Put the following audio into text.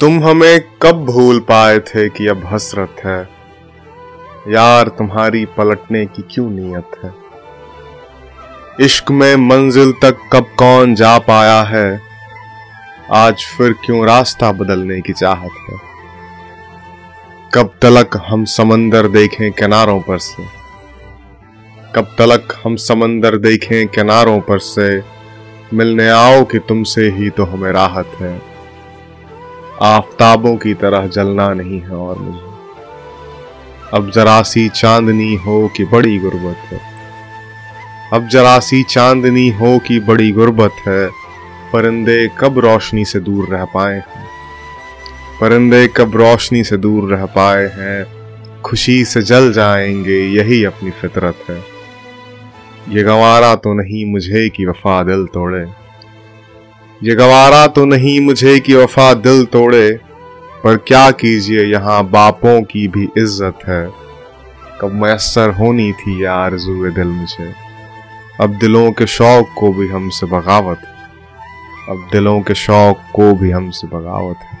तुम हमें कब भूल पाए थे कि अब हसरत है? यार, तुम्हारी पलटने की क्यों नीयत है? इश्क में मंजिल तक कब कौन जा पाया है? आज फिर क्यों रास्ता बदलने की चाहत है? कब तलक हम समंदर देखें किनारों पर से? कब तलक हम समंदर देखें किनारों पर से? मिलने आओ कि तुमसे ही तो हमें राहत है। आफताबों की तरह जलना नहीं है और मुझे। अब जरा सी चांदनी हो कि बड़ी गुर्बत है। अब जरा सी चांदनी हो कि बड़ी गुर्बत है। परिंदे कब रोशनी से दूर रह पाए हैं? परिंदे कब रोशनी से दूर रह पाए हैं? खुशी से जल जाएँगे, यही अपनी फितरत है। ये गंवारा तो नहीं मुझे कि वफा दिल तोड़े। ये गवारा तो नहीं मुझे कि वफा दिल तोड़े, पर क्या कीजिए, यहाँ बापों की भी इज़्ज़त है। कब मैसर होनी थी यार जुए दिल मुझे। अब दिलों के शौक को भी हमसे बगावत अब दिलों के शौक को भी हमसे बगावत है।